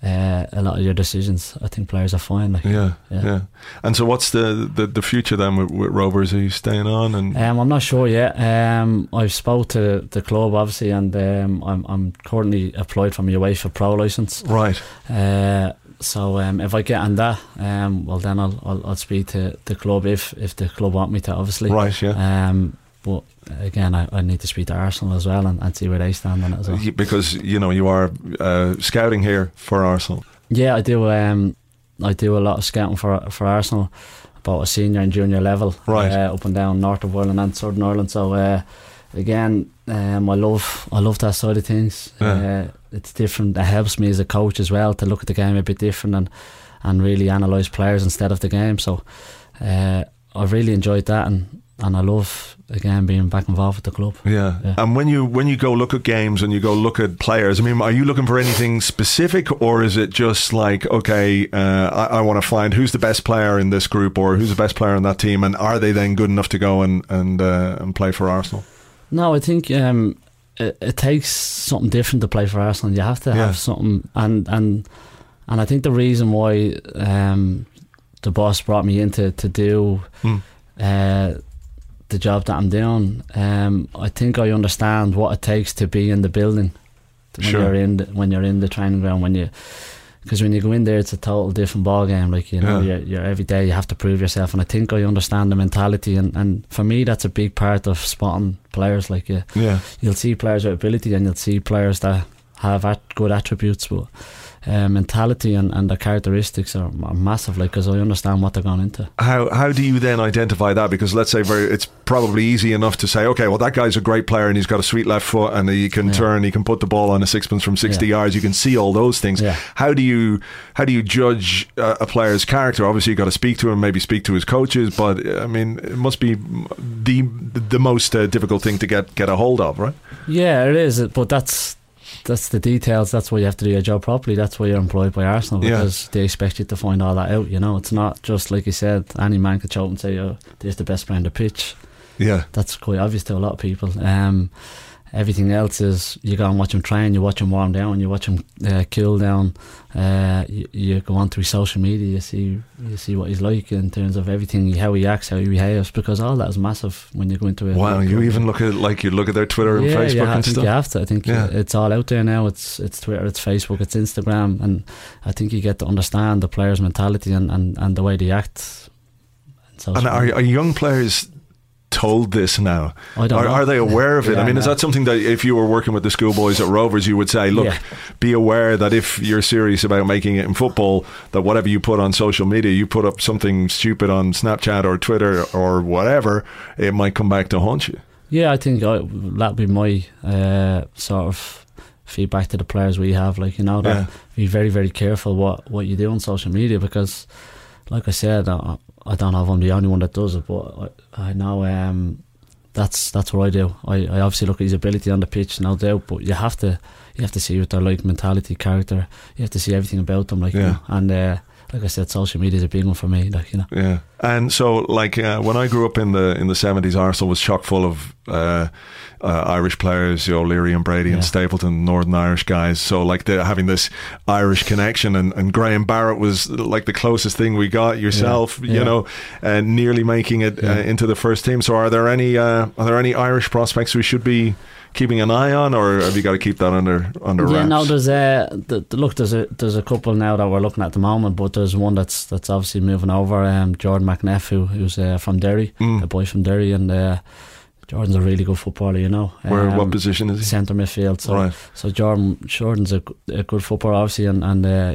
Uh, a lot of your decisions, I think players are fine. Like, Yeah, yeah. Yeah. And so, what's the the, the future then with, with Rovers? Are you staying on? And Um, I'm not sure yet. Um, I've spoke to the club obviously, and um, I'm I'm currently applied for my UEFA Pro license. right, Uh, so um, if I get on that, um, well then I'll, I'll I'll speak to the club if if the club want me to, obviously. right, yeah. But again, I, I need to speak to Arsenal as well and, and see where they stand on it as well. Because you know you are uh, scouting here for Arsenal. Yeah, I do. Um, I do a lot of scouting for for Arsenal, about a senior and junior level, Right. Uh, up and down north of Ireland and southern Ireland. So uh, again, um, I love I love that side of things. Yeah. Uh, it's different. It helps me as a coach as well to look at the game a bit different and and really analyse players instead of the game. So uh, I've really enjoyed that and. And I love again being back involved with the club. Yeah. Yeah. And when you when you go look at games and you go look at players, I mean, are you looking for anything specific, or is it just like, okay, uh, I, I want to find who's the best player in this group, or who's the best player in that team, and are they then good enough to go and and uh, and play for Arsenal? No, I think um, it, it takes something different to play for Arsenal. You have to Yeah. have something, and and and I think the reason why um, the boss brought me in to, do Hmm. uh, the job that I'm doing, um, I think I understand what it takes to be in the building when Sure. you're in the, when you're in the training ground when you. Because when you go in there, it's a total different ball game. Like you know, Yeah. you're, you're every day you have to prove yourself, and I think I understand the mentality. And, and for me, that's a big part of spotting players. Like you, Yeah. you'll see players with ability and you'll see players that have at good attributes but uh, mentality and, and the characteristics are, are massive. Like because I understand what they're going into. How how do you then identify that? Because let's say very, it's probably easy enough to say, okay, well that guy's a great player and he's got a sweet left foot and he can Yeah. turn, he can put the ball on a sixpence from sixty Yeah. yards. You can see all those things. Yeah. How do you how do you judge uh, a player's character? Obviously, you got to speak to him, maybe speak to his coaches, but I mean, it must be the the most uh, difficult thing to get get a hold of, right? Yeah, it is. But that's that's the details. That's why you have to do your job properly. That's why you're employed by Arsenal Yeah. because they expect you to find all that out. You know, it's not just like you said. Any man could show up and say, "Oh, there's the best player on the pitch." Yeah. That's quite obvious to a lot of people. Um, everything else is you go and watch him train, you watch him warm down, you watch him uh, cool down. Uh, you, you go on through social media, you see you see what he's like in terms of everything, how he acts, how he behaves, because all that is massive when you go into a Wow, you even look at like you look at their Twitter and yeah, Facebook yeah, I and think stuff. you have to. I think Yeah. it's all out there now. It's it's Twitter, it's Facebook, it's Instagram, and I think you get to understand the players' mentality and, and, and the way they act. on And are, are young players told this now? I don't Are, know. are they aware of it? I Yeah, mean, is that something that if you were working with the schoolboys at Rovers, you would say, look, Yeah. be aware that if you're serious about making it in football, that whatever you put on social media, you put up something stupid on Snapchat or Twitter or whatever, it might come back to haunt you. Yeah, I think I, that'd be my uh, sort of feedback to the players we have. Like you know, that Yeah. be very very careful what what you do on social media because, like I said, I, I don't know if I'm the only one that does it, but I, I know um, that's that's what I do. I, I obviously look at his ability on the pitch, no doubt, but you have to you have to see what they're like, mentality, character. You have to see everything about them, like you Yeah. know, and. Uh, like I said, social media is a big one for me. Like you know, Yeah, and so like uh, when I grew up in the in the seventies, Arsenal was chock full of uh, uh, Irish players, you know, Leary and Brady and Stapleton, Northern Irish guys. So like they're having this Irish connection, and, and Graham Barrett was like the closest thing we got. Yourself, you Yeah. know, and nearly making it uh, into the first team. So are there any uh, are there any Irish prospects we should be keeping an eye on, or have you got to keep that under under wraps? Yeah, no, there's a the, the- look. There's a there's a couple now that we're looking at the moment, but there's one that's that's obviously moving over. Um, Jordan McEneff, who, who's uh, from Derry, Mm. a boy from Derry, and uh, Jordan's a really good footballer. You know, Where what Um, position is he? Centre midfield. So Right. so Jordan Jordan's a good footballer, obviously, and and uh,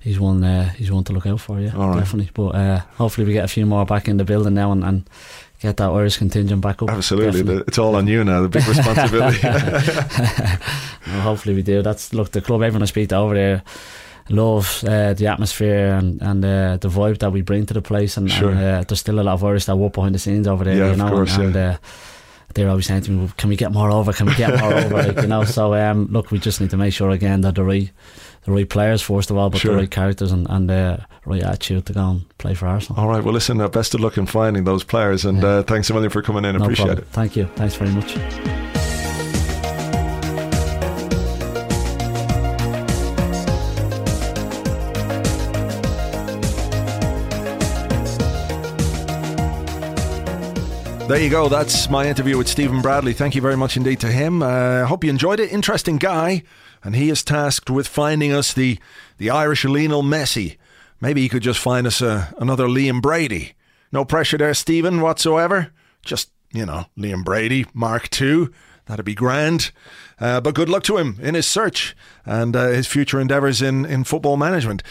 he's one uh, he's one to look out for. Yeah, right. definitely. But uh, hopefully we get a few more back in the building now and. and Get that Irish contingent back up. Absolutely, definitely. It's all on you now. The big responsibility. Well, hopefully we do. That's look the club. Everyone I speak to over there love uh, the atmosphere and and uh, the vibe that we bring to the place. And, Sure. and uh, there's still a lot of Irish that work behind the scenes over there. Yeah, you of know, course, and, yeah. and uh, they're always saying to me, "Can we get more over? Can we get more over?" Like, you know. So um, look, we just need to make sure again that the right the right players first of all, but Sure. the right characters and and uh, right attitude to go and play for Arsenal. All right. Well, listen. Uh, best of luck in finding those players, and Yeah. uh, thanks a million for coming in. no Appreciate problem. it. Thank you. Thanks very much. There you go. That's my interview with Stephen Bradley. Thank you very much indeed to him. I uh, hope you enjoyed it. Interesting guy, and he is tasked with finding us the the Irish Lionel Messi. Maybe he could just find us uh, another Liam Brady. No pressure there, Stephen, whatsoever. Just you know, Liam Brady, Mark II. That'd be grand. Uh, but good luck to him in his search and uh, his future endeavours in, in football management.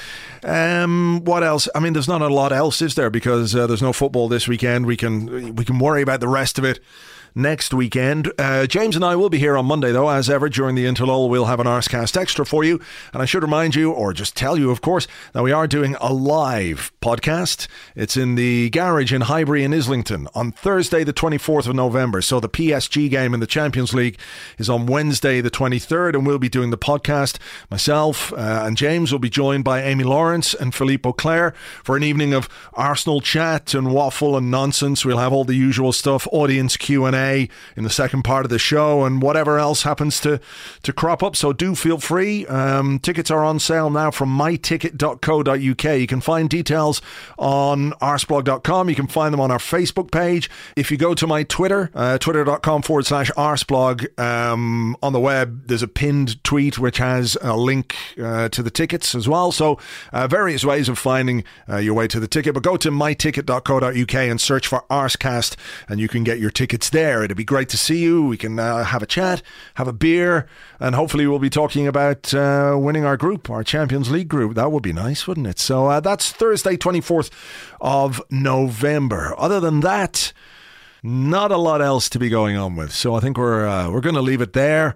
Um, what else? I mean, there's not a lot else, is there? Because uh, there's no football this weekend. We can we can worry about the rest of it next weekend. Uh, James and I will be here on Monday, though, as ever. During the interlull, we'll have an Arsecast extra for you. And I should remind you, or just tell you, of course, that we are doing a live podcast. It's in the garage in Highbury in Islington on Thursday, the 24th of November. So the PSG game in the Champions League is on Wednesday, the 23rd, and we'll be doing the podcast. Myself uh, and James will be joined by Amy Lawrence and Philippe Auclair for an evening of Arsenal chat and waffle and nonsense. We'll have all the usual stuff, audience Q&A in the second part of the show and whatever else happens to, to crop up. So do feel free. Um, tickets are on sale now from myticket.co.uk. You can find details on arseblog.com. You can find them on our Facebook page. If you go to my Twitter, uh, twitter.com forward slash arsblog, um, on the web, there's a pinned tweet which has a link uh, to the tickets as well. So uh, various ways of finding uh, your way to the ticket. But go to myticket.co.uk and search for Arsecast and you can get your tickets there. There. It'd be great to see you. We can uh, have a chat, have a beer, and hopefully we'll be talking about uh, winning our group, our Champions League group. That would be nice, wouldn't it? So uh, that's Thursday, 24th of November. Other than that, not a lot else to be going on with. So I think we're uh, we're going to leave it there.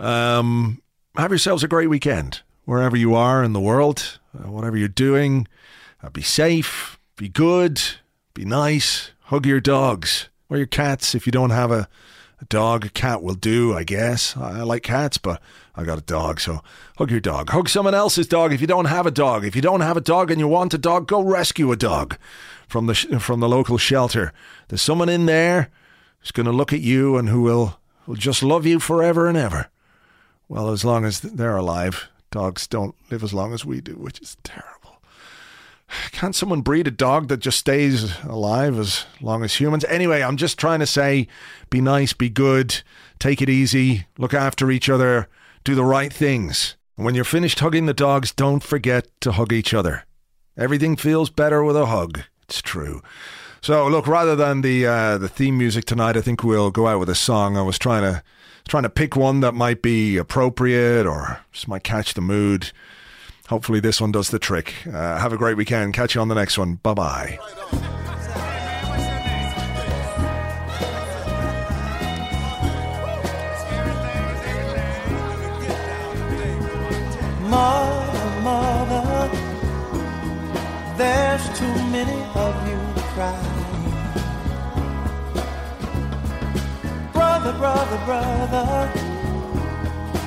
Um, have yourselves a great weekend wherever you are in the world, uh, whatever you're doing. Uh, be safe, be good, be nice, hug your dogs or your cats if you don't have a, a dog. A cat will do, I guess. I, like cats, but I got a dog, so hug your dog. Hug someone else's dog if you don't have a dog. If you don't have a dog and you want a dog, go rescue a dog from the sh- from the local shelter. There's someone in there who's going to look at you and who will will just love you forever and ever. Well, as long as they're alive, dogs don't live as long as we do, which is terrible. Can't someone breed a dog that just stays alive as long as humans? Anyway, I'm just trying to say be nice, be good, take it easy, look after each other, do the right things. And when you're finished hugging the dogs, don't forget to hug each other. Everything feels better with a hug. It's true. So look, rather than the uh, the theme music tonight, I think we'll go out with a song. I was trying to trying to pick one that might be appropriate or just might catch the mood. Hopefully, this one does the trick. Uh, have a great weekend. Catch you on the next one. Bye bye. Mother, mother, there's too many of you crying. Brother, brother, brother,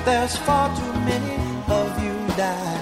there's far too many of you dying.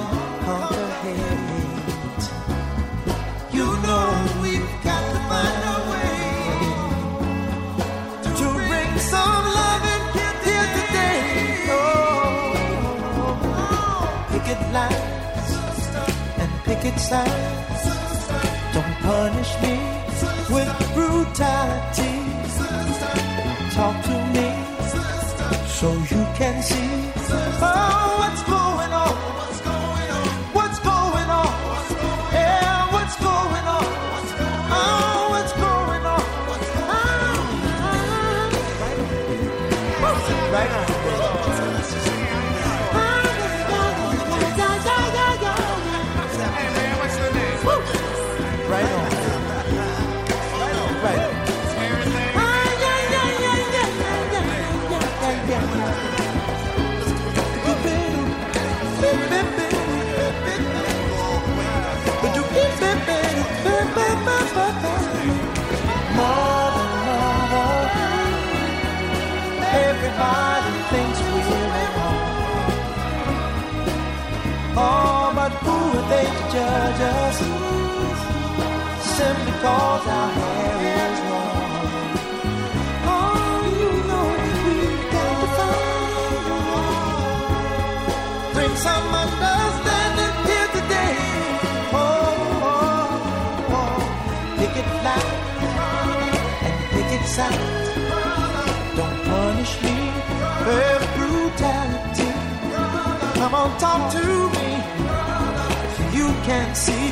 Don't punish me with brutality. Talk to me so you can see oh, everybody thinks we're wrong. Oh, but who are they to judge us? Simply cause our hair is long. Oh, you know we've got to find. Bring some understanding here today. Oh, oh, oh. picket line and picket signs. Don't punish me brutality. Come on, talk to me you can see